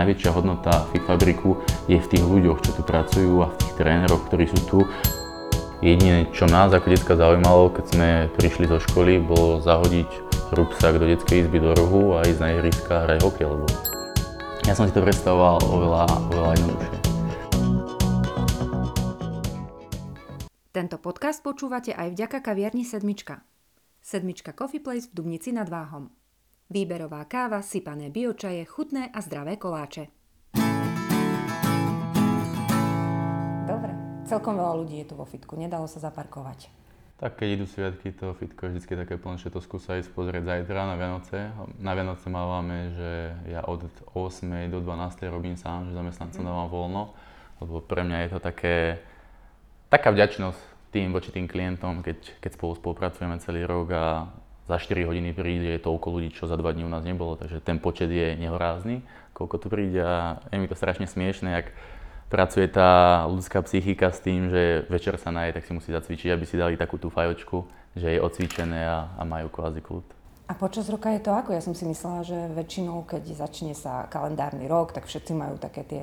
Najväčšia hodnota Fit Fabriku je v tých ľuďoch, čo tu pracujú a v tých tréneroch, ktorí sú tu. Jediné, čo nás ako detka zaujímalo, keď sme prišli zo školy, bolo zahodiť rúbsak do detskej izby do rohu a ísť na ihriska hrať hokej, lebo ja som si to predstavoval oveľa, oveľa jednoduchšie. Tento podcast počúvate aj vďaka kaviarni Sedmička. Sedmička Coffee Place v Dubnici nad Váhom. Výberová káva, sypané biočaje, chutné a zdravé koláče. Dobre, celkom veľa ľudí je tu vo fitku, nedalo sa zaparkovať. Tak keď idú sviatky, to fitko je vždy také plné, že to skúsa ísť pozrieť zajtra na Vianoce. Na Vianoce mávame, že ja od 8. do 12. robím sám, že zamestnancom dávam voľno, lebo pre mňa je to také, taká vďačnosť tým voči tým klientom, keď, keď spolu spolupracujeme celý rok a za 4 hodiny príde toľko ľudí, čo za 2 dní u nás nebolo, takže ten počet je nehorázny, koľko tu príde a je mi to strašne smiešne, ak pracuje tá ľudská psychika s tým, že večer sa naje, tak si musí zacvičiť, aby si dali takú tú fajočku, že je odcvičené a, a majú kvázi kľud. A počas roka je to ako? Ja som si myslela, že väčšinou, keď začne sa kalendárny rok, tak všetci majú také tie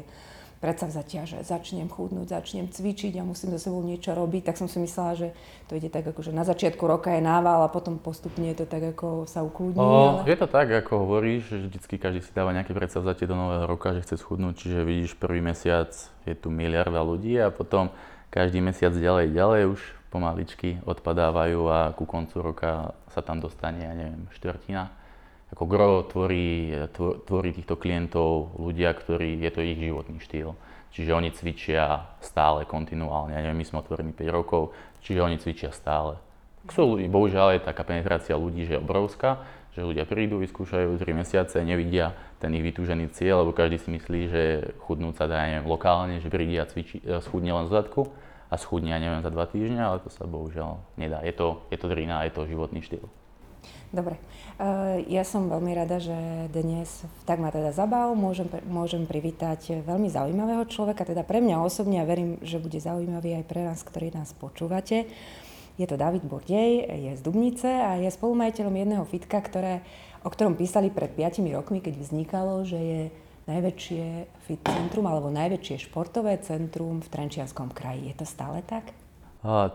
predsavzatia, že začnem chudnúť, začnem cvičiť a musím so sebou niečo robiť, tak som si myslela, že to ide tak ako, že na začiatku roka je nával a potom postupne to tak ako sa ukludní. O, ale... Je to tak, ako hovoríš, že vždycky každý si dáva nejaké predsavzatie do nového roka, že chce schudnúť, čiže vidíš prvý mesiac je tu miliarda ľudí a potom každý mesiac ďalej, ďalej už pomaličky odpadávajú a ku koncu roka sa tam dostane, ja neviem, štvrtina ako gro tvorí, tvorí týchto klientov ľudia, ktorí, je to ich životný štýl. Čiže oni cvičia stále, kontinuálne. Ja neviem, my sme otvorení 5 rokov, čiže oni cvičia stále. Sú bohužiaľ je taká penetrácia ľudí, že je obrovská, že ľudia prídu, vyskúšajú 3 mesiace, nevidia ten ich vytúžený cieľ, lebo každý si myslí, že chudnúť sa dá, neviem, lokálne, že príde a cvičí, e, schudne len z zadku a schudne, neviem, za 2 týždňa, ale to sa bohužiaľ nedá. Je to, je to drina, je to životný štýl. Dobre. Uh, ja som veľmi rada, že dnes tak ma teda zabav, môžem, môžem privítať veľmi zaujímavého človeka, teda pre mňa osobne a verím, že bude zaujímavý aj pre nás, ktorí nás počúvate. Je to David Bordej, je z Dubnice a je spolumajiteľom jedného fitka, ktoré, o ktorom písali pred 5 rokmi, keď vznikalo, že je najväčšie fit centrum alebo najväčšie športové centrum v Trenčianskom kraji. Je to stále tak?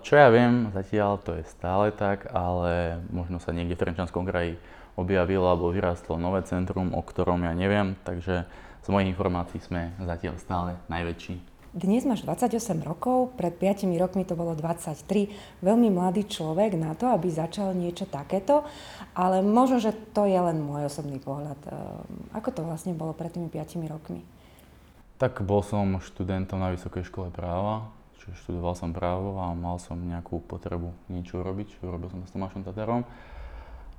Čo ja viem, zatiaľ to je stále tak, ale možno sa niekde v Trenčanskom kraji objavilo alebo vyrástlo nové centrum, o ktorom ja neviem, takže z mojich informácií sme zatiaľ stále najväčší. Dnes máš 28 rokov, pred 5 rokmi to bolo 23. Veľmi mladý človek na to, aby začal niečo takéto, ale možno, že to je len môj osobný pohľad. Ehm, ako to vlastne bolo pred tými 5 rokmi? Tak bol som študentom na Vysokej škole práva, Čiže študoval som právo a mal som nejakú potrebu niečo urobiť. Urobil som to s Tomášom Tatarom.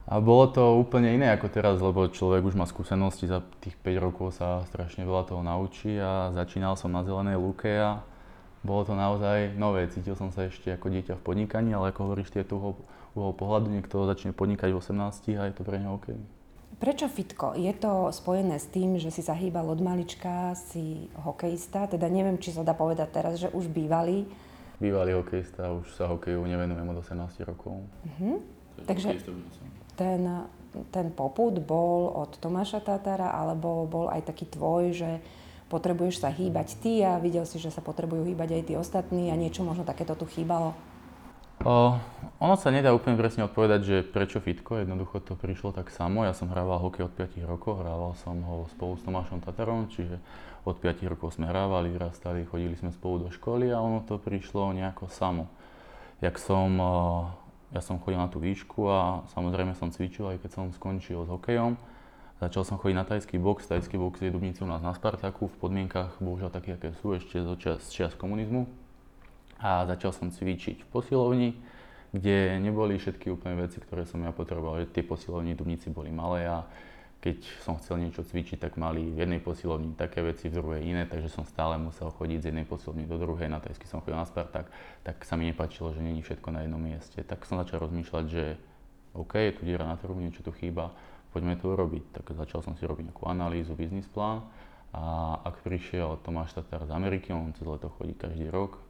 A bolo to úplne iné ako teraz, lebo človek už má skúsenosti, za tých 5 rokov sa strašne veľa toho naučí a začínal som na zelenej lúke a bolo to naozaj nové. Cítil som sa ešte ako dieťa v podnikaní, ale ako hovoríš, tu uhol, uhol pohľadu, niekto začne podnikať v 18 a je to pre neho OK. Prečo fitko? Je to spojené s tým, že si sa hýbal od malička, si hokejista, teda neviem, či sa dá povedať teraz, že už bývalý. Bývalý hokejista, už sa hokeju nevenujem od 18 rokov. Uh-huh. Takže ten, ten poput bol od Tomáša Tatara, alebo bol aj taký tvoj, že potrebuješ sa hýbať ty a videl si, že sa potrebujú hýbať aj tí ostatní a niečo možno takéto tu chýbalo? Ono sa nedá úplne presne odpovedať, že prečo fitko, jednoducho to prišlo tak samo. Ja som hrával hokej od 5 rokov, hrával som ho spolu s Tomášom Tatarom, čiže od 5 rokov sme hrávali, vyrastali, chodili sme spolu do školy a ono to prišlo nejako samo. Jak som, ja som chodil na tú výšku a samozrejme som cvičil, aj keď som skončil s hokejom. Začal som chodiť na tajský box, tajský box je Dubnici u nás na Spartaku, v podmienkach bohužiaľ také, aké sú ešte z čas komunizmu a začal som cvičiť v posilovni, kde neboli všetky úplne veci, ktoré som ja potreboval. Tie posilovni Dubnici boli malé a keď som chcel niečo cvičiť, tak mali v jednej posilovni také veci, v druhej iné, takže som stále musel chodiť z jednej posilovny do druhej, na tajsky som chodil na Spartak, tak sa mi nepačilo, že není všetko na jednom mieste. Tak som začal rozmýšľať, že OK, je tu diera na trhu, niečo tu chýba, poďme to urobiť. Tak začal som si robiť nejakú analýzu, biznis plán a ak prišiel Tomáš Tatar z Ameriky, on cez leto chodí každý rok,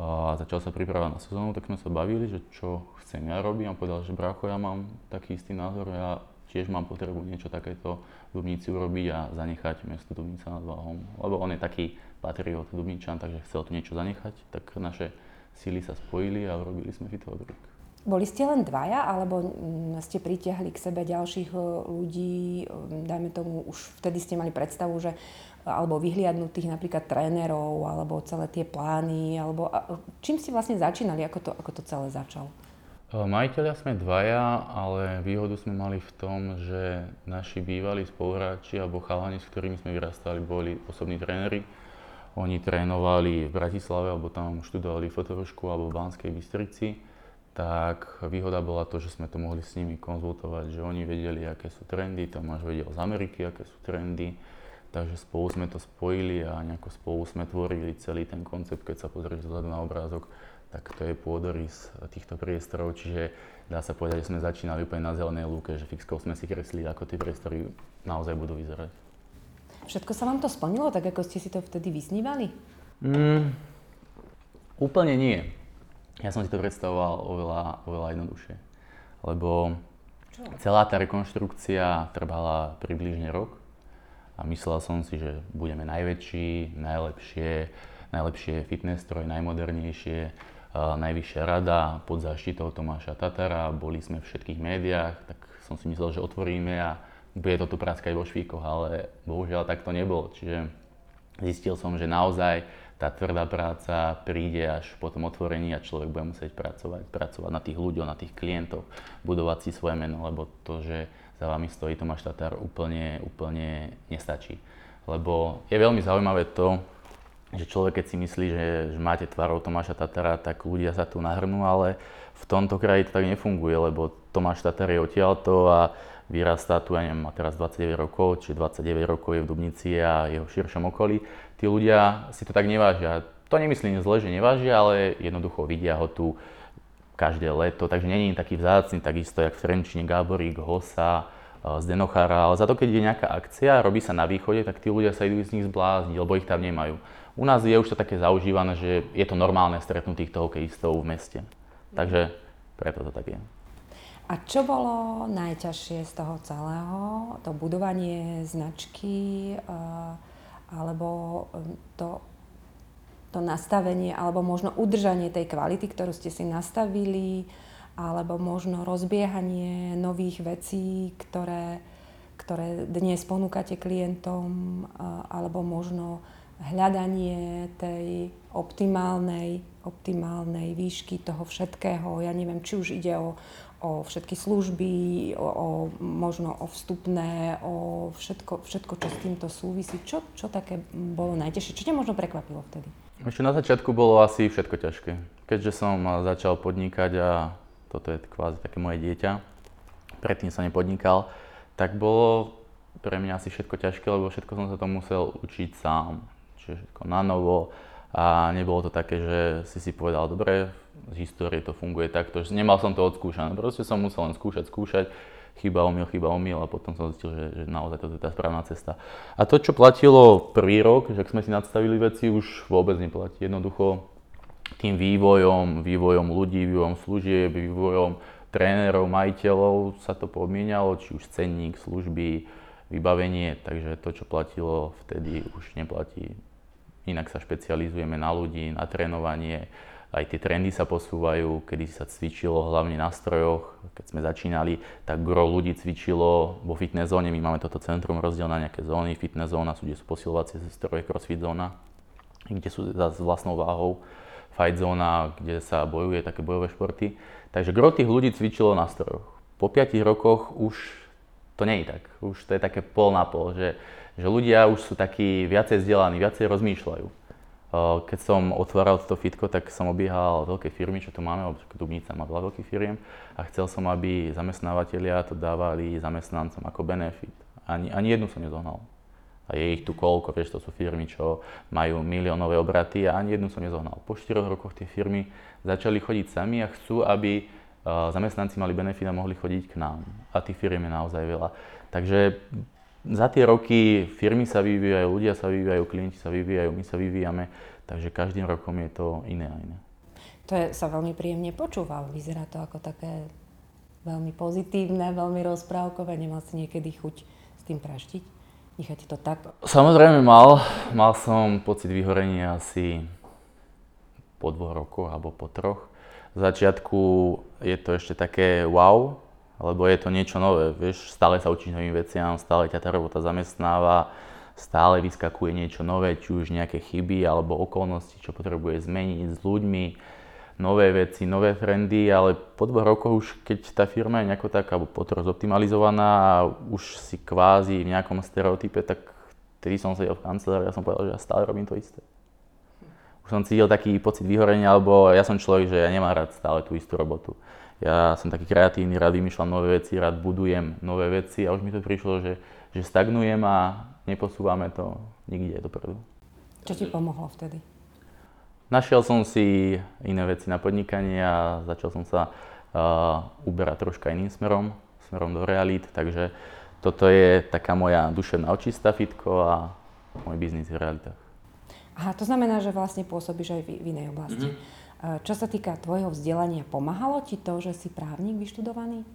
a začal sa pripravať na sezónu, tak sme sa bavili, že čo chcem ja robiť. On povedal, že bracho, ja mám taký istý názor, ja tiež mám potrebu niečo takéto v Dubnici urobiť a zanechať mesto Dubnica nad Váhom. Lebo on je taký patriot Dubničan, takže chcel tu niečo zanechať, tak naše síly sa spojili a urobili sme fitoodruk. Boli ste len dvaja, alebo ste pritiahli k sebe ďalších e, ľudí, e, dajme tomu, už vtedy ste mali predstavu, že alebo vyhliadnutých napríklad trénerov, alebo celé tie plány, alebo čím ste vlastne začínali, ako to, ako to celé začalo? E, majiteľia sme dvaja, ale výhodu sme mali v tom, že naši bývalí spoluhráči alebo chalani, s ktorými sme vyrastali, boli osobní tréneri. Oni trénovali v Bratislave, alebo tam študovali fotorošku alebo v Banskej Bystrici tak výhoda bola to, že sme to mohli s nimi konzultovať, že oni vedeli, aké sú trendy, Tomáš vedel z Ameriky, aké sú trendy, takže spolu sme to spojili a nejako spolu sme tvorili celý ten koncept, keď sa pozrieš dozadu na obrázok, tak to je pôdorys týchto priestorov, čiže dá sa povedať, že sme začínali úplne na zelenej lúke, že fixkou sme si kreslili, ako tie priestory naozaj budú vyzerať. Všetko sa vám to splnilo, tak ako ste si to vtedy vysnívali? Mm, úplne nie ja som si to predstavoval oveľa, oveľa jednoduchšie. Lebo Čo? celá tá rekonštrukcia trvala približne rok a myslel som si, že budeme najväčší, najlepšie, najlepšie fitness stroje, najmodernejšie, najvyššia rada pod záštitou Tomáša Tatara, boli sme v všetkých médiách, tak som si myslel, že otvoríme a bude to tu praskať vo švíkoch, ale bohužiaľ tak to nebolo. Čiže zistil som, že naozaj tá tvrdá práca príde až po tom otvorení a človek bude musieť pracovať, pracovať na tých ľuďoch, na tých klientov, budovať si svoje meno, lebo to, že za vami stojí Tomáš Tatar, úplne, úplne nestačí. Lebo je veľmi zaujímavé to, že človek, keď si myslí, že, že máte tvarov Tomáša Tatara, tak ľudia sa tu nahrnú, ale v tomto kraji to tak nefunguje, lebo Tomáš Tatar je odtiaľto a vyrastá tu, ja neviem, má teraz 29 rokov, či 29 rokov je v Dubnici a jeho širšom okolí. Tí ľudia si to tak nevážia. To nemyslím zle, že nevážia, ale jednoducho vidia ho tu každé leto, takže není taký vzácny, takisto jak v Trenčine Gáborík, Hosa, eh, z Denochara, ale za to, keď je nejaká akcia, robí sa na východe, tak tí ľudia sa idú z nich zblázniť, lebo ich tam nemajú. U nás je už to také zaužívané, že je to normálne stretnúť týchto hokejistov v meste. Takže preto to tak je. A čo bolo najťažšie z toho celého? To budovanie značky eh, alebo eh, to, to nastavenie, alebo možno udržanie tej kvality, ktorú ste si nastavili, alebo možno rozbiehanie nových vecí, ktoré, ktoré dnes ponúkate klientom, alebo možno hľadanie tej optimálnej, optimálnej výšky toho všetkého. Ja neviem, či už ide o, o všetky služby, o, o možno o vstupné, o všetko, všetko, čo s týmto súvisí. Čo, čo také bolo najtežšie? Čo ťa možno prekvapilo vtedy? Ešte na začiatku bolo asi všetko ťažké. Keďže som začal podnikať a toto je kvázi také moje dieťa, predtým sa nepodnikal, tak bolo pre mňa asi všetko ťažké, lebo všetko som sa to musel učiť sám. Čiže všetko na novo a nebolo to také, že si si povedal, dobre, z histórie to funguje takto, že nemal som to odskúšané. Proste som musel len skúšať, skúšať, chyba, omyl, chyba, omyl a potom som zistil, že, že naozaj toto je tá správna cesta. A to, čo platilo prvý rok, že ak sme si nadstavili veci, už vôbec neplatí. Jednoducho tým vývojom, vývojom ľudí, vývojom služieb, vývojom trénerov, majiteľov sa to podmienalo, či už cenník, služby, vybavenie, takže to, čo platilo vtedy, už neplatí. Inak sa špecializujeme na ľudí, na trénovanie, aj tie trendy sa posúvajú, kedy sa cvičilo hlavne na strojoch. Keď sme začínali, tak gro ľudí cvičilo vo fitness zóne. My máme toto centrum rozdiel na nejaké zóny. Fitness zóna sú, kde sú posilovacie stroje, crossfit zóna, kde sú s vlastnou váhou. Fight zóna, kde sa bojuje, také bojové športy. Takže gro tých ľudí cvičilo na strojoch. Po 5 rokoch už to nie je tak. Už to je také pol na pol, že, že ľudia už sú takí viacej vzdelaní, viacej rozmýšľajú. Keď som otváral toto fitko, tak som obiehal veľké firmy, čo tu máme, Dubnica má veľa veľkých firiem a chcel som, aby zamestnávateľia to dávali zamestnancom ako benefit. Ani, ani jednu som nezohnal. A je ich tu koľko, vieš, to sú firmy, čo majú miliónové obraty a ani jednu som nezohnal. Po 4 rokoch tie firmy začali chodiť sami a chcú, aby zamestnanci mali benefit a mohli chodiť k nám. A tých firiem je naozaj veľa. Takže za tie roky firmy sa vyvíjajú, ľudia sa vyvíjajú, klienti sa vyvíjajú, my sa vyvíjame, takže každým rokom je to iné a iné. To je, sa veľmi príjemne počúva, vyzerá to ako také veľmi pozitívne, veľmi rozprávkové. Nemal si niekedy chuť s tým praštiť? Nechať to tak? Samozrejme mal. Mal som pocit vyhorenia asi po dvoch rokoch alebo po troch. V začiatku je to ešte také wow, lebo je to niečo nové, vieš, stále sa učíš novým veciam, stále ťa tá robota zamestnáva, stále vyskakuje niečo nové, či už nejaké chyby alebo okolnosti, čo potrebuje zmeniť s ľuďmi, nové veci, nové trendy, ale po dvoch rokoch už keď tá firma je nejako tak, alebo potom zoptimalizovaná a už si kvázi v nejakom stereotype, tak vtedy som sedel v kancelárii a som povedal, že ja stále robím to isté. Už som cítil taký pocit vyhorenia, alebo ja som človek, že ja nemám rád stále tú istú robotu. Ja som taký kreatívny, rád vymýšľam nové veci, rád budujem nové veci a už mi to prišlo, že, že stagnujem a neposúvame to nikde dopredu. Čo ti pomohlo vtedy? Našiel som si iné veci na podnikanie a začal som sa uh, uberať troška iným smerom, smerom do realít, takže toto je taká moja duševná očistá fitko a môj biznis v realitách. Aha, to znamená, že vlastne pôsobíš aj v, v inej oblasti. Mm-hmm. Čo sa týka tvojho vzdelania, pomáhalo ti to, že si právnik vyštudovaný?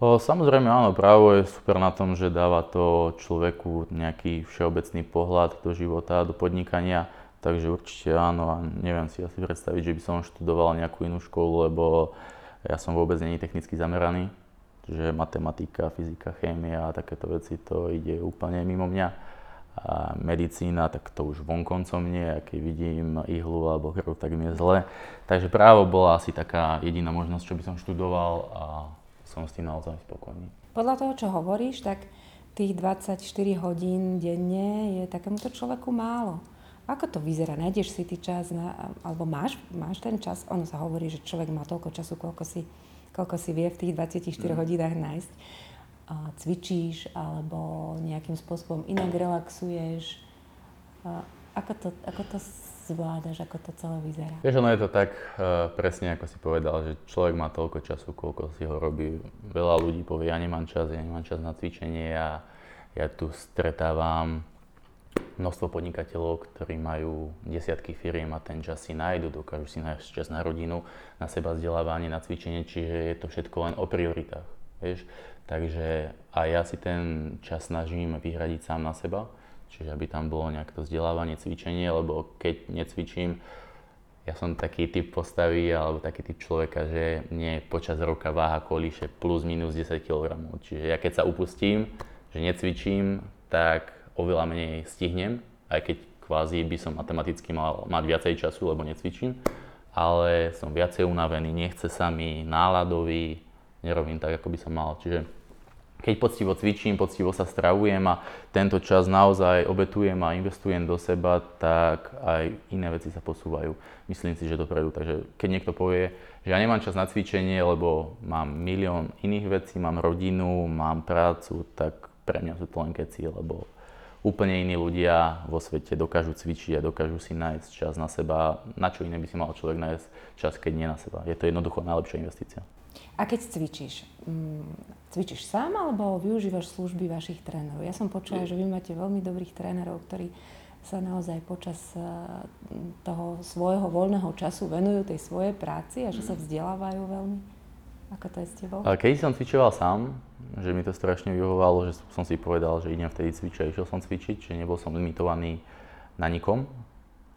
Samozrejme áno, právo je super na tom, že dáva to človeku nejaký všeobecný pohľad do života, do podnikania, takže určite áno a neviem si asi predstaviť, že by som študoval nejakú inú školu, lebo ja som vôbec není technicky zameraný, že matematika, fyzika, chémia a takéto veci to ide úplne mimo mňa a medicína, tak to už vonkoncom nie, a keď vidím ihlu alebo krv, tak mi je zle. Takže právo bola asi taká jediná možnosť, čo by som študoval a som s tým naozaj spokojný. Podľa toho, čo hovoríš, tak tých 24 hodín denne je takémuto človeku málo. Ako to vyzerá? Nájdeš si ty čas, na, alebo máš, máš ten čas? Ono sa hovorí, že človek má toľko času, koľko si, koľko si vie v tých 24 mm. hodinách nájsť cvičíš alebo nejakým spôsobom inak relaxuješ? Ako to, ako to zvládaš, ako to celé vyzerá? Vieš, ono je to tak uh, presne, ako si povedal, že človek má toľko času, koľko si ho robí. Veľa ľudí povie, ja nemám čas, ja nemám čas na cvičenie a ja tu stretávam množstvo podnikateľov, ktorí majú desiatky firiem a ten čas si nájdu, dokážu si nájsť čas na rodinu, na seba vzdelávanie, na cvičenie, čiže je to všetko len o prioritách. Vieš? Takže aj ja si ten čas snažím vyhradiť sám na seba, čiže aby tam bolo nejaké to vzdelávanie, cvičenie, lebo keď necvičím, ja som taký typ postavy alebo taký typ človeka, že mne počas roka váha kolíše plus minus 10 kg. Čiže ja keď sa upustím, že necvičím, tak oveľa menej stihnem, aj keď kvázi by som matematicky mal mať viacej času, lebo necvičím, ale som viacej unavený, nechce sa mi, náladový, nerobím tak, ako by som mal. Čiže keď poctivo cvičím, poctivo sa stravujem a tento čas naozaj obetujem a investujem do seba, tak aj iné veci sa posúvajú. Myslím si, že dopredu. Takže keď niekto povie, že ja nemám čas na cvičenie, lebo mám milión iných vecí, mám rodinu, mám prácu, tak pre mňa sú to len keci, lebo úplne iní ľudia vo svete dokážu cvičiť a dokážu si nájsť čas na seba. Na čo iné by si mal človek nájsť čas, keď nie na seba. Je to jednoducho najlepšia investícia. A keď cvičíš, mm, cvičíš sám alebo využívaš služby vašich trénerov? Ja som počula, že vy máte veľmi dobrých trénerov, ktorí sa naozaj počas eh, toho svojho voľného času venujú tej svojej práci a že sa vzdelávajú veľmi. Ako to je s tebou? Keď som cvičoval sám, že mi to strašne vyhovovalo, že som si povedal, že idem vtedy cvičiť a išiel som cvičiť, že nebol som limitovaný na nikom,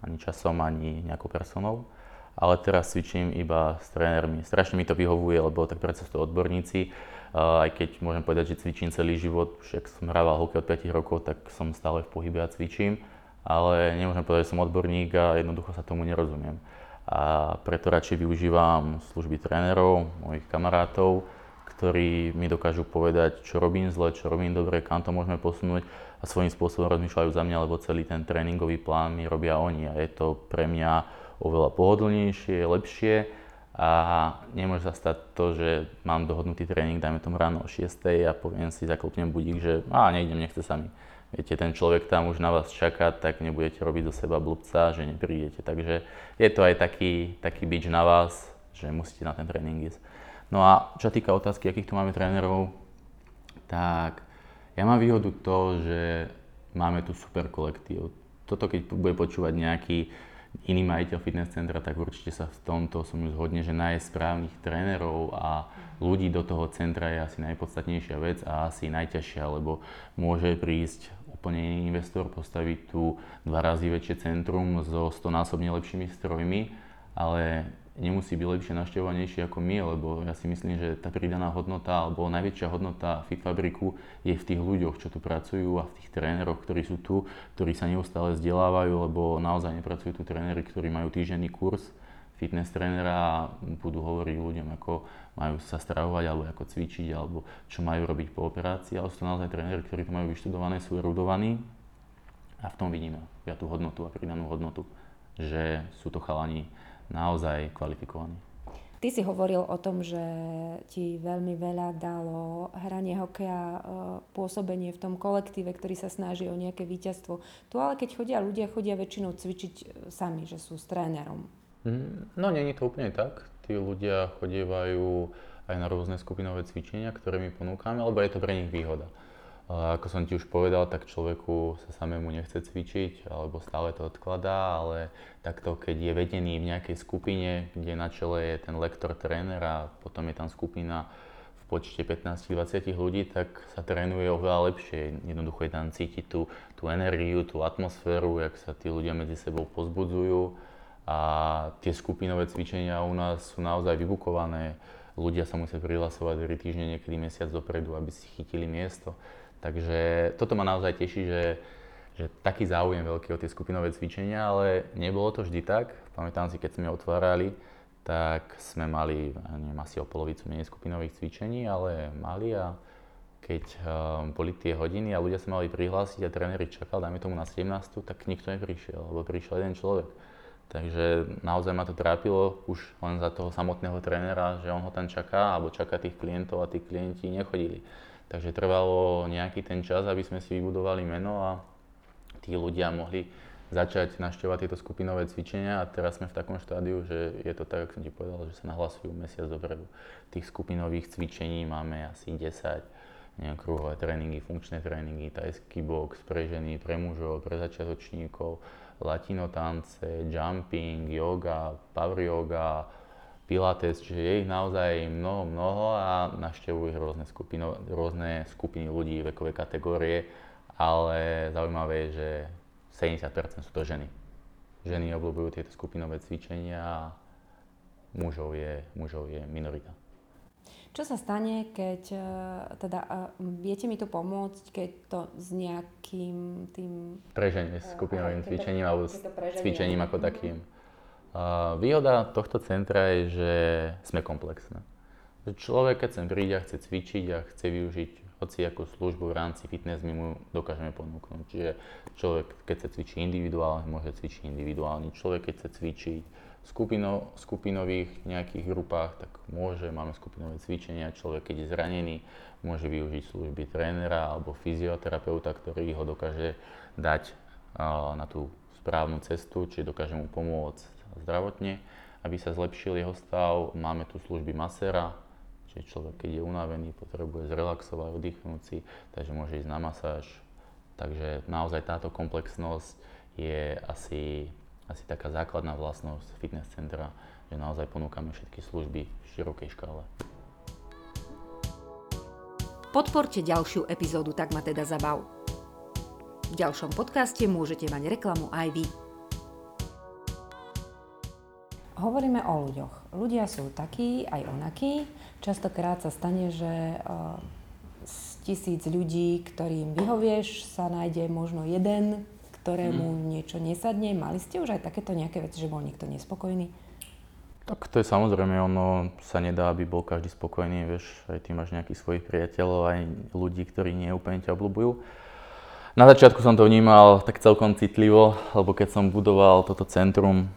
ani časom, ani nejakou personou ale teraz cvičím iba s trénermi. Strašne mi to vyhovuje, lebo tak predsa sú to odborníci. aj keď môžem povedať, že cvičím celý život, však som hrával hokej od 5 rokov, tak som stále v pohybe a cvičím, ale nemôžem povedať, že som odborník a jednoducho sa tomu nerozumiem. A preto radšej využívam služby trénerov, mojich kamarátov, ktorí mi dokážu povedať, čo robím zle, čo robím dobre, kam to môžeme posunúť a svojím spôsobom rozmýšľajú za mňa, lebo celý ten tréningový plán mi robia oni a je to pre mňa oveľa pohodlnejšie, lepšie a nemôže sa stať to, že mám dohodnutý tréning, dajme tomu ráno o 6 a poviem si, zaklopnem budík, že a nejdem, nechce sa mi. Viete, ten človek tam už na vás čaká, tak nebudete robiť zo seba blbca, že neprídete. Takže je to aj taký, taký bič na vás, že musíte na ten tréning ísť. No a čo týka otázky, akých tu máme trénerov, tak ja mám výhodu to, že máme tu super kolektív. Toto keď bude počúvať nejaký iný majiteľ fitness centra, tak určite sa v tomto som ju zhodne, že nájsť správnych trénerov a ľudí do toho centra je asi najpodstatnejšia vec a asi najťažšia, lebo môže prísť úplne iný investor, postaviť tu dva razy väčšie centrum so 100 násobne lepšími strojmi, ale nemusí byť lepšie naštevovanejšie ako my, lebo ja si myslím, že tá pridaná hodnota alebo najväčšia hodnota Fit Fabriku je v tých ľuďoch, čo tu pracujú a v tých tréneroch, ktorí sú tu, ktorí sa neustále vzdelávajú, lebo naozaj nepracujú tu tréneri, ktorí majú týždenný kurz fitness trénera a budú hovoriť ľuďom, ako majú sa stravovať alebo ako cvičiť alebo čo majú robiť po operácii, ale sú to naozaj tréneri, ktorí to majú vyštudované, sú erudovaní. A v tom vidíme ja tú hodnotu a pridanú hodnotu, že sú to chalani, naozaj kvalifikovaní. Ty si hovoril o tom, že ti veľmi veľa dalo hranie hokeja, e, pôsobenie v tom kolektíve, ktorý sa snaží o nejaké víťazstvo. Tu ale keď chodia ľudia, chodia väčšinou cvičiť e, sami, že sú s trénerom. Mm, no, není to úplne tak. Tí ľudia chodievajú aj na rôzne skupinové cvičenia, ktoré my ponúkame, alebo je to pre nich výhoda. Ako som ti už povedal, tak človeku sa samému nechce cvičiť, alebo stále to odkladá, ale takto, keď je vedený v nejakej skupine, kde na čele je ten lektor tréner a potom je tam skupina v počte 15-20 ľudí, tak sa trénuje oveľa lepšie. Jednoducho je tam cítiť tú, tú energiu, tú atmosféru, jak sa tí ľudia medzi sebou pozbudzujú. A tie skupinové cvičenia u nás sú naozaj vybukované. Ľudia sa musia prihlasovať 3 týždne, niekedy mesiac dopredu, aby si chytili miesto. Takže toto ma naozaj teší, že, že taký záujem veľký o tie skupinové cvičenia, ale nebolo to vždy tak. Pamätám si, keď sme otvárali, tak sme mali, neviem, asi o polovicu menej skupinových cvičení, ale mali a keď um, boli tie hodiny a ľudia sa mali prihlásiť a tréneri čakal, dajme tomu na 17, tak nikto neprišiel, lebo prišiel jeden človek. Takže naozaj ma to trápilo už len za toho samotného trénera, že on ho tam čaká, alebo čaká tých klientov a tí klienti nechodili. Takže trvalo nejaký ten čas, aby sme si vybudovali meno a tí ľudia mohli začať naštevovať tieto skupinové cvičenia a teraz sme v takom štádiu, že je to tak, ako som ti povedal, že sa nahlasujú mesiac dopredu. Tých skupinových cvičení máme asi 10, nejaké kruhové tréningy, funkčné tréningy, tajský box pre ženy, pre mužov, pre začiatočníkov, latino tance, jumping, yoga, power yoga, Pilates, čiže je ich naozaj mnoho, mnoho a navštevujú ich rôzne, skupino, rôzne skupiny ľudí, vekové kategórie, ale zaujímavé je, že 70% sú to ženy. Ženy obľúbujú tieto skupinové cvičenia a mužov je, mužov je minorita. Čo sa stane, keď, e, teda, e, viete mi to pomôcť, keď to s nejakým tým... Preženie s skupinovým cvičením alebo s cvičením ako takým. Výhoda tohto centra je, že sme komplexné. Človek, keď sem príde a chce cvičiť a chce využiť hoci ako službu v rámci fitness, my mu dokážeme ponúknuť. Čiže človek, keď sa cvičí individuálne, môže cvičiť individuálne. Človek, keď sa cvičiť v skupino, skupinových nejakých grupách, tak môže, máme skupinové cvičenia. Človek, keď je zranený, môže využiť služby trénera alebo fyzioterapeuta, ktorý ho dokáže dať na tú správnu cestu, či dokáže mu pomôcť zdravotne, aby sa zlepšil jeho stav. Máme tu služby masera, čiže človek, keď je unavený, potrebuje zrelaxovať, oddychnúť si, takže môže ísť na masáž. Takže naozaj táto komplexnosť je asi, asi taká základná vlastnosť fitness centra, že naozaj ponúkame všetky služby v širokej škále. Podporte ďalšiu epizódu Tak ma teda zabav. V ďalšom podcaste môžete mať reklamu aj vy. Hovoríme o ľuďoch. Ľudia sú takí, aj onakí. Častokrát sa stane, že z tisíc ľudí, ktorým vyhovieš, sa nájde možno jeden, ktorému mm. niečo nesadne. Mali ste už aj takéto nejaké veci, že bol niekto nespokojný? Tak to je samozrejme, ono sa nedá, aby bol každý spokojný, vieš, aj ty máš nejakých svojich priateľov, aj ľudí, ktorí nie úplne ťa obľúbujú. Na začiatku som to vnímal tak celkom citlivo, lebo keď som budoval toto centrum,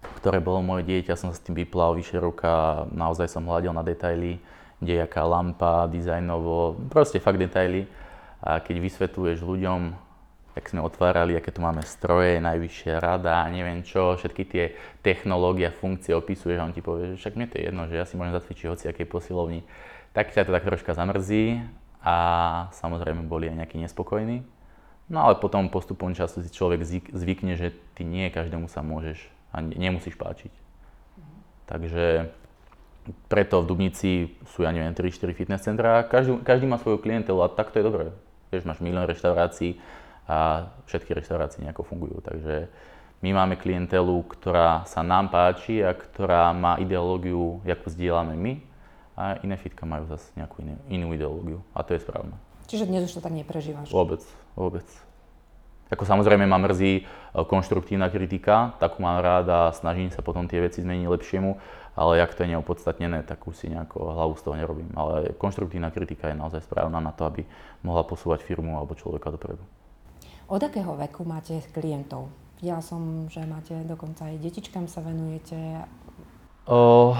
ktoré bolo moje dieťa, som sa s tým vyplal vyše roka, naozaj som hľadil na detaily, kde je aká lampa, dizajnovo, proste fakt detaily. A keď vysvetľuješ ľuďom, jak sme otvárali, aké tu máme stroje, najvyššia rada, neviem čo, všetky tie technológie a funkcie opisuješ a on ti povie, že však mne to je jedno, že ja si môžem zacvičiť hoci akej posilovni. Tak ťa to tak troška zamrzí a samozrejme boli aj nejakí nespokojní. No ale potom postupom času si človek zvykne, že ty nie každému sa môžeš a nemusíš páčiť. Takže preto v Dubnici sú, ja neviem, 3-4 fitness centra. Každý, každý má svoju klientelu a tak to je dobré. Vieš, máš milión reštaurácií a všetky reštaurácie nejako fungujú. Takže my máme klientelu, ktorá sa nám páči a ktorá má ideológiu, ako zdieľame my a iné fitka majú zase nejakú inú, inú ideológiu a to je správne. Čiže dnes už to tak neprežívaš? Vôbec, vôbec. Ako samozrejme ma mrzí e, konštruktívna kritika, takú mám rád a snažím sa potom tie veci zmeniť lepšiemu, ale ak to je neopodstatnené, tak už si nejako hlavu z toho nerobím. Ale konštruktívna kritika je naozaj správna na to, aby mohla posúvať firmu alebo človeka dopredu. Od akého veku máte klientov? Videla som, že máte dokonca aj detičkám sa venujete. Uh,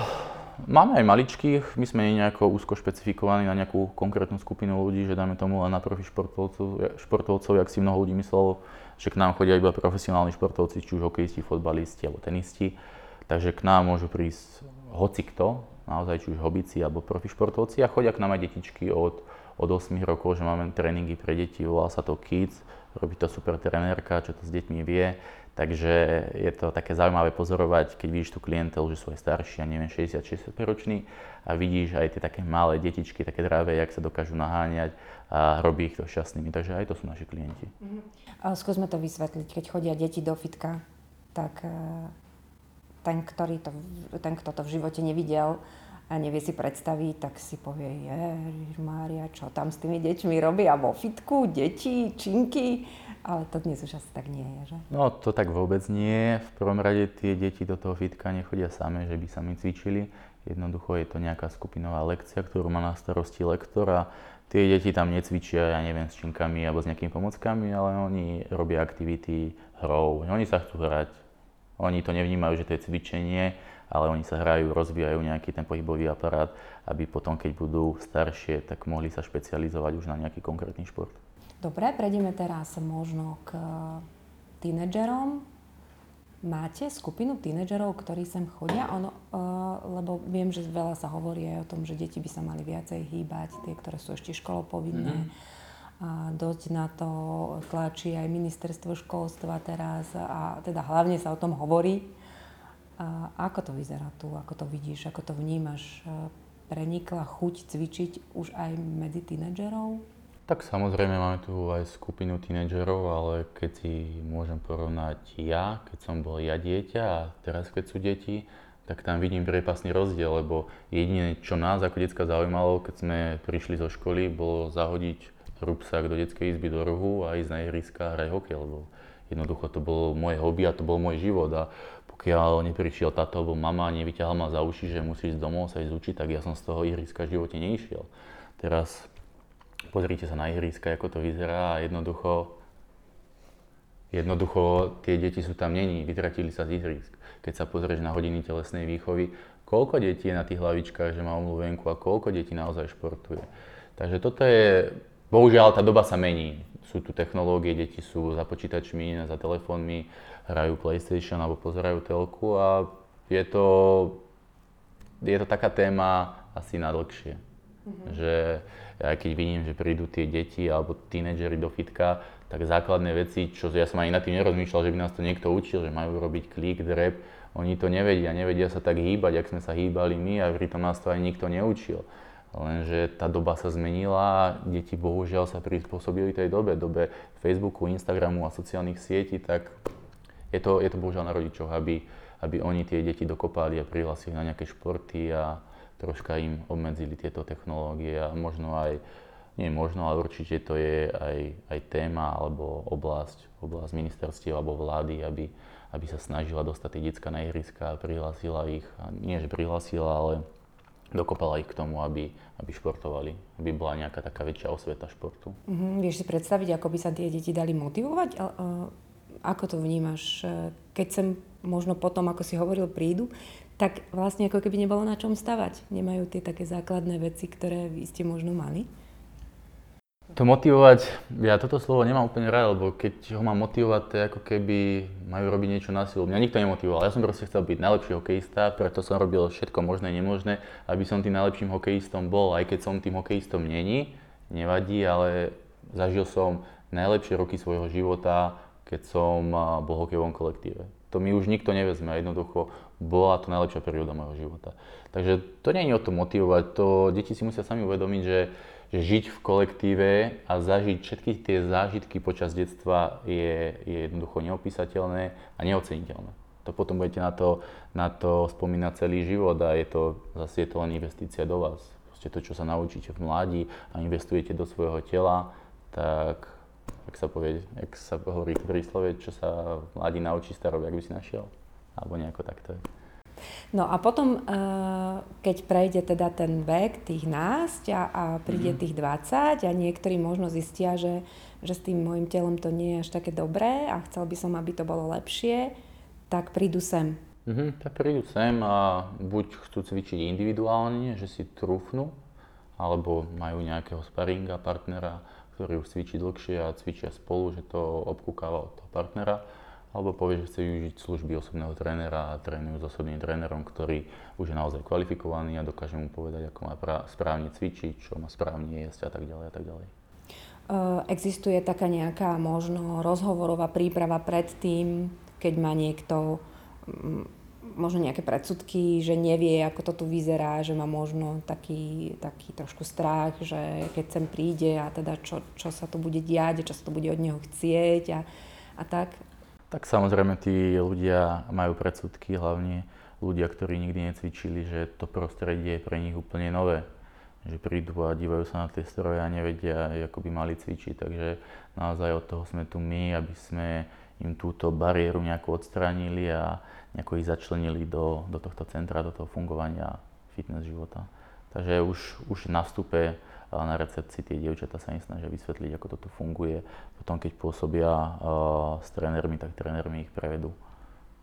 Máme aj maličkých, my sme nie nejako úzko špecifikovaní na nejakú konkrétnu skupinu ľudí, že dáme tomu len na profi športovcov, športovcov, jak si mnoho ľudí myslelo, že k nám chodia iba profesionálni športovci, či už hokejisti, fotbalisti alebo tenisti. Takže k nám môžu prísť hoci kto, naozaj či už hobici alebo profi športovci a chodia k nám aj detičky od, od 8 rokov, že máme tréningy pre deti, volá sa to Kids, robí to super trenérka, čo to s deťmi vie Takže je to také zaujímavé pozorovať, keď vidíš tú klientelu, že sú aj starší, ja neviem, 60-65 roční a vidíš aj tie také malé detičky, také dravé, jak sa dokážu naháňať a robí ich to šťastnými. Takže aj to sú naši klienti. Mm-hmm. Skúsme to vysvetliť. Keď chodia deti do fitka, tak e, ten, ktorý to, ten, kto to v živote nevidel, a nevie si predstaviť, tak si povie, Mária, čo tam s tými deťmi robia vo fitku, deti, činky. Ale to dnes už asi tak nie je, že? No to tak vôbec nie. V prvom rade tie deti do toho fitka nechodia samé, že by sami cvičili. Jednoducho je to nejaká skupinová lekcia, ktorú má na starosti lektor a tie deti tam necvičia, ja neviem, s činkami alebo s nejakými pomockami, ale oni robia aktivity hrou. Oni sa chcú hrať. Oni to nevnímajú, že to je cvičenie, ale oni sa hrajú, rozvíjajú nejaký ten pohybový aparát, aby potom, keď budú staršie, tak mohli sa špecializovať už na nejaký konkrétny šport. Dobre, prejdeme teraz možno k tínedžerom. Máte skupinu tínedžerov, ktorí sem chodia? Ono, uh, lebo viem, že veľa sa hovorí aj o tom, že deti by sa mali viacej hýbať, tie, ktoré sú ešte školou povinné. Mm-hmm. A dosť na to tlačí aj ministerstvo školstva teraz a teda hlavne sa o tom hovorí. A ako to vyzerá tu? Ako to vidíš? Ako to vnímaš? Prenikla chuť cvičiť už aj medzi tínedžerov? Tak samozrejme máme tu aj skupinu tínedžerov, ale keď si môžem porovnať ja, keď som bol ja dieťa a teraz keď sú deti, tak tam vidím priepasný rozdiel, lebo jediné, čo nás ako detská zaujímalo, keď sme prišli zo školy, bolo zahodiť rúbsak do detskej izby do rohu a ísť na ihriska a hrať hokej, lebo jednoducho to bolo moje hobby a to bol môj život a pokiaľ neprišiel táto alebo mama a nevyťahal ma za uši, že musíš domov sa ísť učiť, tak ja som z toho ihriska v živote neišiel. Teraz pozrite sa na ihriska, ako to vyzerá a jednoducho, jednoducho tie deti sú tam není, vytratili sa z ihrisk. Keď sa pozrieš na hodiny telesnej výchovy, koľko detí je na tých hlavičkách, že má omluvenku a koľko detí naozaj športuje. Takže toto je, bohužiaľ tá doba sa mení. Sú tu technológie, deti sú za počítačmi, za telefónmi, hrajú PlayStation alebo pozerajú telku a je to, je to taká téma asi na dlhšie. Mm-hmm. Že ja keď vidím, že prídu tie deti alebo tínedžeri do fitka, tak základné veci, čo ja som ani nad tým nerozmýšľal, že by nás to niekto učil, že majú robiť klik, drep, oni to nevedia, nevedia sa tak hýbať, ak sme sa hýbali my a pritom nás to aj nikto neučil. Lenže tá doba sa zmenila, deti bohužiaľ sa prispôsobili tej dobe, dobe Facebooku, Instagramu a sociálnych sietí, tak je to, je to bohužiaľ na rodičoch, aby, aby oni tie deti dokopali a prihlasili na nejaké športy a, troška im obmedzili tieto technológie a možno aj, nie možno, ale určite to je aj, aj téma alebo oblasť, oblasť ministerstiev alebo vlády, aby, aby sa snažila dostať tie detská na ihriska a prihlásila ich, a nie že prihlásila, ale dokopala ich k tomu, aby, aby športovali, aby bola nejaká taká väčšia osveta športu. Mm-hmm. Vieš si predstaviť, ako by sa tie deti dali motivovať? Ako to vnímaš, keď sem možno potom, ako si hovoril, prídu, tak vlastne ako keby nebolo na čom stavať. Nemajú tie také základné veci, ktoré vy ste možno mali. To motivovať, ja toto slovo nemám úplne rád, lebo keď ho mám motivovať, to je ako keby majú robiť niečo na silu. Mňa nikto nemotivoval, ja som proste chcel byť najlepší hokejista, preto som robil všetko možné, nemožné, aby som tým najlepším hokejistom bol, aj keď som tým hokejistom není, nevadí, ale zažil som najlepšie roky svojho života, keď som bol hokejovom kolektíve. To mi už nikto nevezme, jednoducho bola to najlepšia perióda môjho života. Takže to nie je o tom motivovať, to deti si musia sami uvedomiť, že, že žiť v kolektíve a zažiť všetky tie zážitky počas detstva je, je jednoducho neopísateľné a neoceniteľné. To potom budete na to, na to spomínať celý život a je to, zase je to len investícia do vás. Proste to, čo sa naučíte v mladí a investujete do svojho tela, tak ak sa povie, ak sa hovorí v príslove, čo sa mladí naučí starobe, ak by si našiel. Alebo nejako takto. No a potom, eh, keď prejde teda ten vek tých násť a, a príde mm-hmm. tých 20 a niektorí možno zistia, že, že s tým môjim telom to nie je až také dobré a chcel by som, aby to bolo lepšie, tak prídu sem. Mm-hmm, tak prídu sem a buď chcú cvičiť individuálne, že si trúfnú, alebo majú nejakého sparinga, partnera, ktorý už cvičí dlhšie a cvičia spolu, že to obkúkáva od toho partnera alebo povie, že chce využiť služby osobného trénera a trénujú s osobným trénerom, ktorý už je naozaj kvalifikovaný a dokáže mu povedať, ako má správne cvičiť, čo má správne jesť a tak ďalej a tak ďalej. Existuje taká nejaká možno rozhovorová príprava pred tým, keď má niekto možno nejaké predsudky, že nevie, ako to tu vyzerá, že má možno taký, taký trošku strach, že keď sem príde a teda čo, čo sa tu bude diať, čo sa tu bude od neho chcieť a, a tak. Tak samozrejme tí ľudia majú predsudky, hlavne ľudia, ktorí nikdy necvičili, že to prostredie je pre nich úplne nové. Že prídu a dívajú sa na tie stroje a nevedia, ako by mali cvičiť. Takže naozaj od toho sme tu my, aby sme im túto bariéru nejako odstránili a nejako ich začlenili do, do tohto centra, do toho fungovania fitness života. Takže už, už na vstupe na recepcii tie dievčatá sa im snažia vysvetliť, ako toto funguje. Potom, keď pôsobia s trénermi, tak trénermi ich prevedú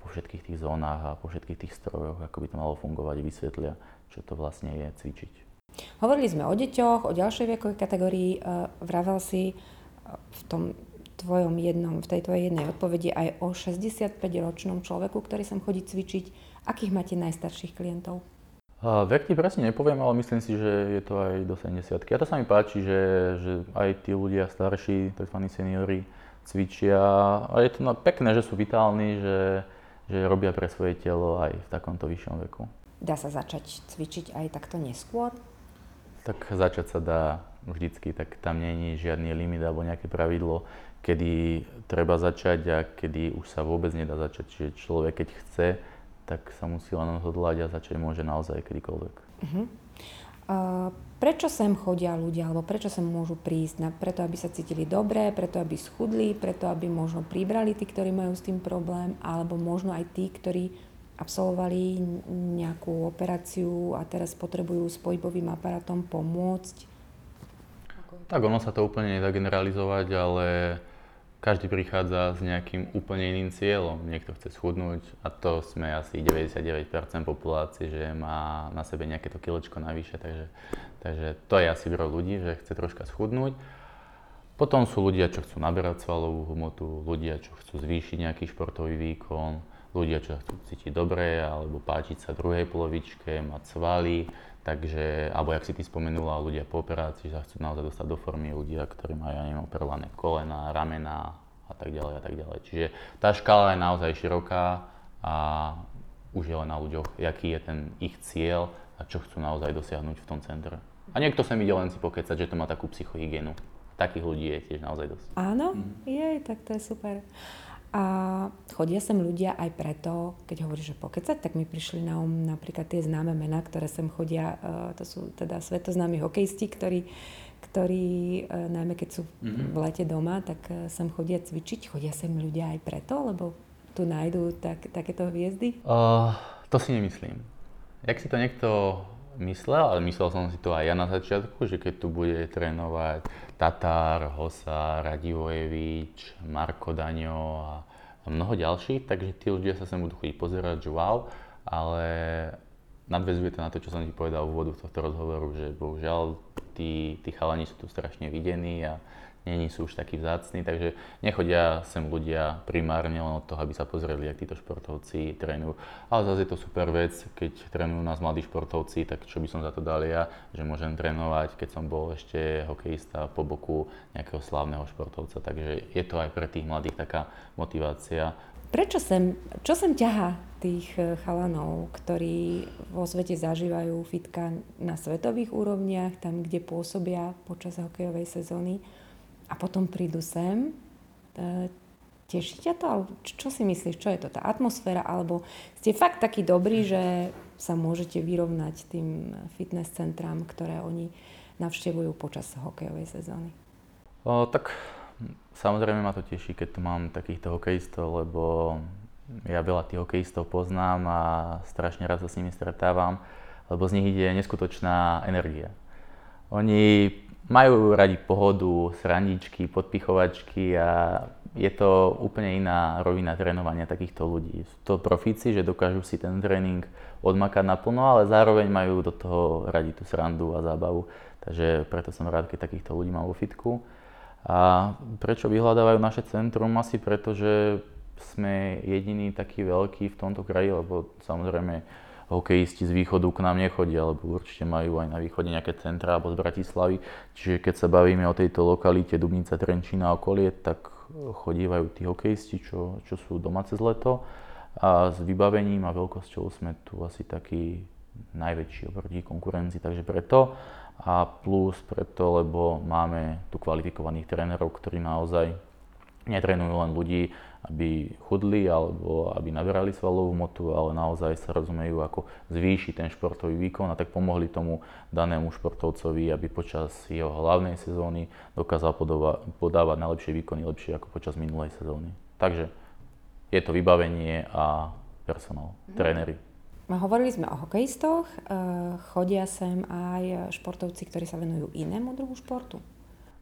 po všetkých tých zónach a po všetkých tých strojoch, ako by to malo fungovať, vysvetlia, čo to vlastne je cvičiť. Hovorili sme o deťoch, o ďalšej vekovej kategórii. E, vravel si v tom tvojom jednom, v tej tvojej jednej odpovedi aj o 65-ročnom človeku, ktorý sem chodí cvičiť. Akých máte najstarších klientov? Vek ti presne nepoviem, ale myslím si, že je to aj do 70 A to sa mi páči, že, že aj tí ľudia starší, tzv. seniory, cvičia a je to no, pekné, že sú vitálni, že, že robia pre svoje telo aj v takomto vyššom veku. Dá sa začať cvičiť aj takto neskôr? Tak začať sa dá vždycky, tak tam je žiadny limit alebo nejaké pravidlo, kedy treba začať a kedy už sa vôbec nedá začať. Čiže človek, keď chce, tak sa musí len odhodlať a začať môže naozaj kedykoľvek. Uh-huh. Uh, prečo sem chodia ľudia, alebo prečo sem môžu prísť? Na, preto, aby sa cítili dobre, preto, aby schudli, preto, aby možno pribrali tí, ktorí majú s tým problém, alebo možno aj tí, ktorí absolvovali nejakú operáciu a teraz potrebujú s pohybovým aparátom pomôcť? Tak ono sa to úplne nedá generalizovať, ale každý prichádza s nejakým úplne iným cieľom. Niekto chce schudnúť a to sme asi 99% populácie, že má na sebe nejaké to kilečko navyše, takže, takže to je asi gro ľudí, že chce troška schudnúť. Potom sú ľudia, čo chcú naberať svalovú hmotu, ľudia, čo chcú zvýšiť nejaký športový výkon, ľudia, čo chcú cítiť dobre alebo páčiť sa druhej polovičke, mať svaly, Takže, alebo jak si ty spomenula, ľudia po operácii sa chcú naozaj dostať do formy, ľudia, ktorí majú, ja neviem, operované kolena, ramena a tak ďalej a tak ďalej. Čiže tá škála je naozaj široká a už je len na ľuďoch, aký je ten ich cieľ a čo chcú naozaj dosiahnuť v tom centre. A niekto sa ide len si pokecať, že to má takú psychohygienu. Takých ľudí je tiež naozaj dosť. Áno, mm. je, tak to je super. A chodia sem ľudia aj preto, keď hovoríš, že pokecať, tak mi prišli na um napríklad tie známe mená, ktoré sem chodia, uh, to sú teda svetoznámi hokejisti, ktorí, ktorí uh, najmä keď sú v lete doma, tak uh, sem chodia cvičiť. Chodia sem ľudia aj preto, lebo tu nájdú tak, takéto hviezdy? Uh, to si nemyslím. Jak si to niekto myslel, ale myslel som si to aj ja na začiatku, že keď tu bude trénovať Tatar, Hosa, Radivojevič, Marko Daňo a mnoho ďalších, takže tí ľudia sa sem budú chodiť pozerať, že wow, ale nadvezuje to na to, čo som ti povedal v úvodu tohto rozhovoru, že bohužiaľ tí, tí chalani sú tu strašne videní a není sú už takí vzácni, takže nechodia sem ľudia primárne len od toho, aby sa pozreli, ak títo športovci trénujú. Ale zase je to super vec, keď trénujú nás mladí športovci, tak čo by som za to dal ja, že môžem trénovať, keď som bol ešte hokejista po boku nejakého slávneho športovca, takže je to aj pre tých mladých taká motivácia. Prečo sem, čo sem ťaha tých eh, chalanov, ktorí vo svete zažívajú fitka na svetových úrovniach, tam, kde pôsobia počas hokejovej sezóny a potom prídu sem? Teší ťa to? Čo si myslíš, čo je to? Tá atmosféra? Alebo ste fakt takí dobrí, že sa môžete vyrovnať tým fitness centrám, ktoré oni navštevujú počas hokejovej sezóny? O, tak Samozrejme ma to teší, keď tu mám takýchto hokejistov, lebo ja veľa tých hokejistov poznám a strašne rád sa s nimi stretávam, lebo z nich ide neskutočná energia. Oni majú radi pohodu, srandičky, podpichovačky a je to úplne iná rovina trénovania takýchto ľudí. Sú to profíci, že dokážu si ten tréning odmakať naplno, ale zároveň majú do toho radi tú srandu a zábavu. Takže preto som rád, keď takýchto ľudí mám vo fitku. A prečo vyhľadávajú naše centrum? Asi preto, že sme jediní takí veľkí v tomto kraji, lebo samozrejme hokejisti z východu k nám nechodia, lebo určite majú aj na východe nejaké centra alebo z Bratislavy. Čiže keď sa bavíme o tejto lokalite Dubnica, Trenčína a okolie, tak chodívajú tí hokejisti, čo, čo sú doma cez leto. A s vybavením a veľkosťou sme tu asi taký najväčší oproti konkurencii, takže preto a plus preto, lebo máme tu kvalifikovaných trénerov, ktorí naozaj netrénujú len ľudí, aby chudli alebo aby naberali svalovú motu, ale naozaj sa rozumejú, ako zvýšiť ten športový výkon a tak pomohli tomu danému športovcovi, aby počas jeho hlavnej sezóny dokázal podova- podávať najlepšie výkony, lepšie ako počas minulej sezóny. Takže je to vybavenie a personál, mm. tréneri. Hovorili sme o hokejistoch, eh, chodia sem aj športovci, ktorí sa venujú inému druhu športu?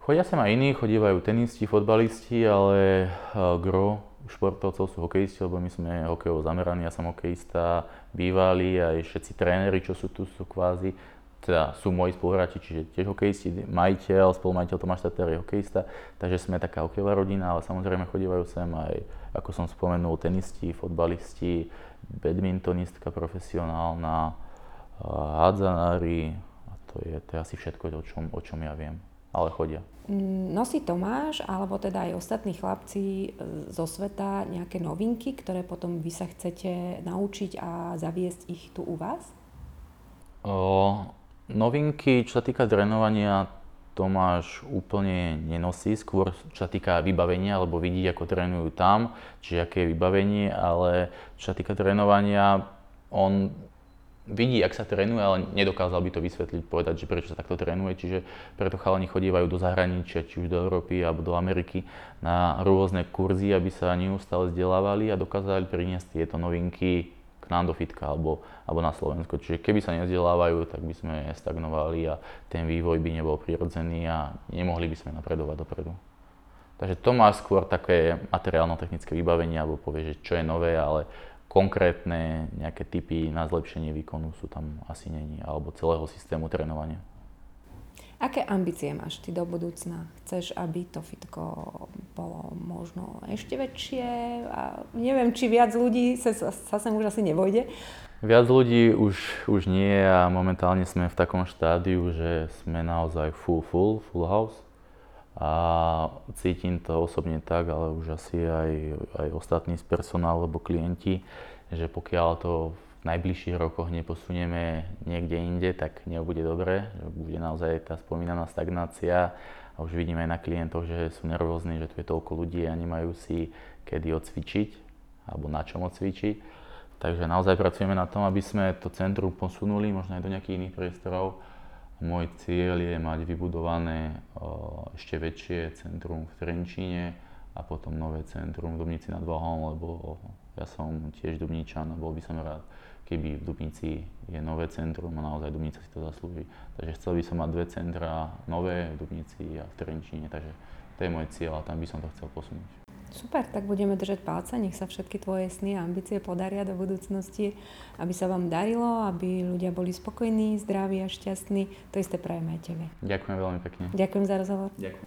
Chodia sem aj iní, chodívajú tenisti, fotbalisti, ale eh, gro športovcov sú hokejisti, lebo my sme hokejovo zameraní, ja som hokejista, bývalý, aj všetci tréneri, čo sú tu, sú kvázi, teda sú moji spoluhráči, čiže tiež hokejisti, majiteľ, spolumajiteľ Tomáš Tatar je hokejista, takže sme taká hokejová rodina, ale samozrejme chodívajú sem aj, ako som spomenul, tenisti, fotbalisti, badmintonistka profesionálna, hádzanári, a to je, to je asi všetko, o čom, o čom ja viem. Ale chodia. Mm, nosí Tomáš, alebo teda aj ostatní chlapci e, zo sveta nejaké novinky, ktoré potom vy sa chcete naučiť a zaviesť ich tu u vás? O, novinky, čo sa týka trénovania, Tomáš úplne nenosí, skôr čo sa týka vybavenia, lebo vidí, ako trénujú tam, čiže aké je vybavenie, ale čo sa týka trénovania, on vidí, ak sa trénuje, ale nedokázal by to vysvetliť, povedať, že prečo sa takto trénuje, čiže preto chalani chodívajú do zahraničia, či už do Európy alebo do Ameriky na rôzne kurzy, aby sa neustále vzdelávali a dokázali priniesť tieto novinky k nám do fitka alebo, alebo na Slovensko. Čiže keby sa nevzdelávajú, tak by sme stagnovali a ten vývoj by nebol prirodzený a nemohli by sme napredovať dopredu. Takže to má skôr také materiálno-technické vybavenie, alebo povie, že čo je nové, ale konkrétne nejaké typy na zlepšenie výkonu sú tam asi není, alebo celého systému trénovania. Aké ambície máš ty do budúcna? Chceš, aby to fitko bolo možno ešte väčšie? A neviem, či viac ľudí sa, sa sem už asi nevojde. Viac ľudí už, už nie a momentálne sme v takom štádiu, že sme naozaj full, full, full house. A cítim to osobne tak, ale už asi aj, aj ostatní z personálu alebo klienti, že pokiaľ to najbližších rokoch neposunieme niekde inde, tak nebude dobre, že bude naozaj tá spomínaná stagnácia a už vidíme aj na klientoch, že sú nervózni, že tu je toľko ľudí a nemajú si kedy odcvičiť alebo na čom odcvičiť. Takže naozaj pracujeme na tom, aby sme to centrum posunuli možno aj do nejakých iných priestorov. Môj cieľ je mať vybudované ešte väčšie centrum v Trenčíne a potom nové centrum v Dubnici nad Váhom, lebo ja som tiež Dubničan a bol by som rád, keby v Dubnici je nové centrum a naozaj Dubnica si to zaslúži. Takže chcel by som mať dve centra nové v Dubnici a v Trenčíne, takže to je môj cieľ a tam by som to chcel posunúť. Super, tak budeme držať palce, nech sa všetky tvoje sny a ambície podaria do budúcnosti, aby sa vám darilo, aby ľudia boli spokojní, zdraví a šťastní. To isté prajeme aj tebe. Ďakujem veľmi pekne. Ďakujem za rozhovor. Ďakujem.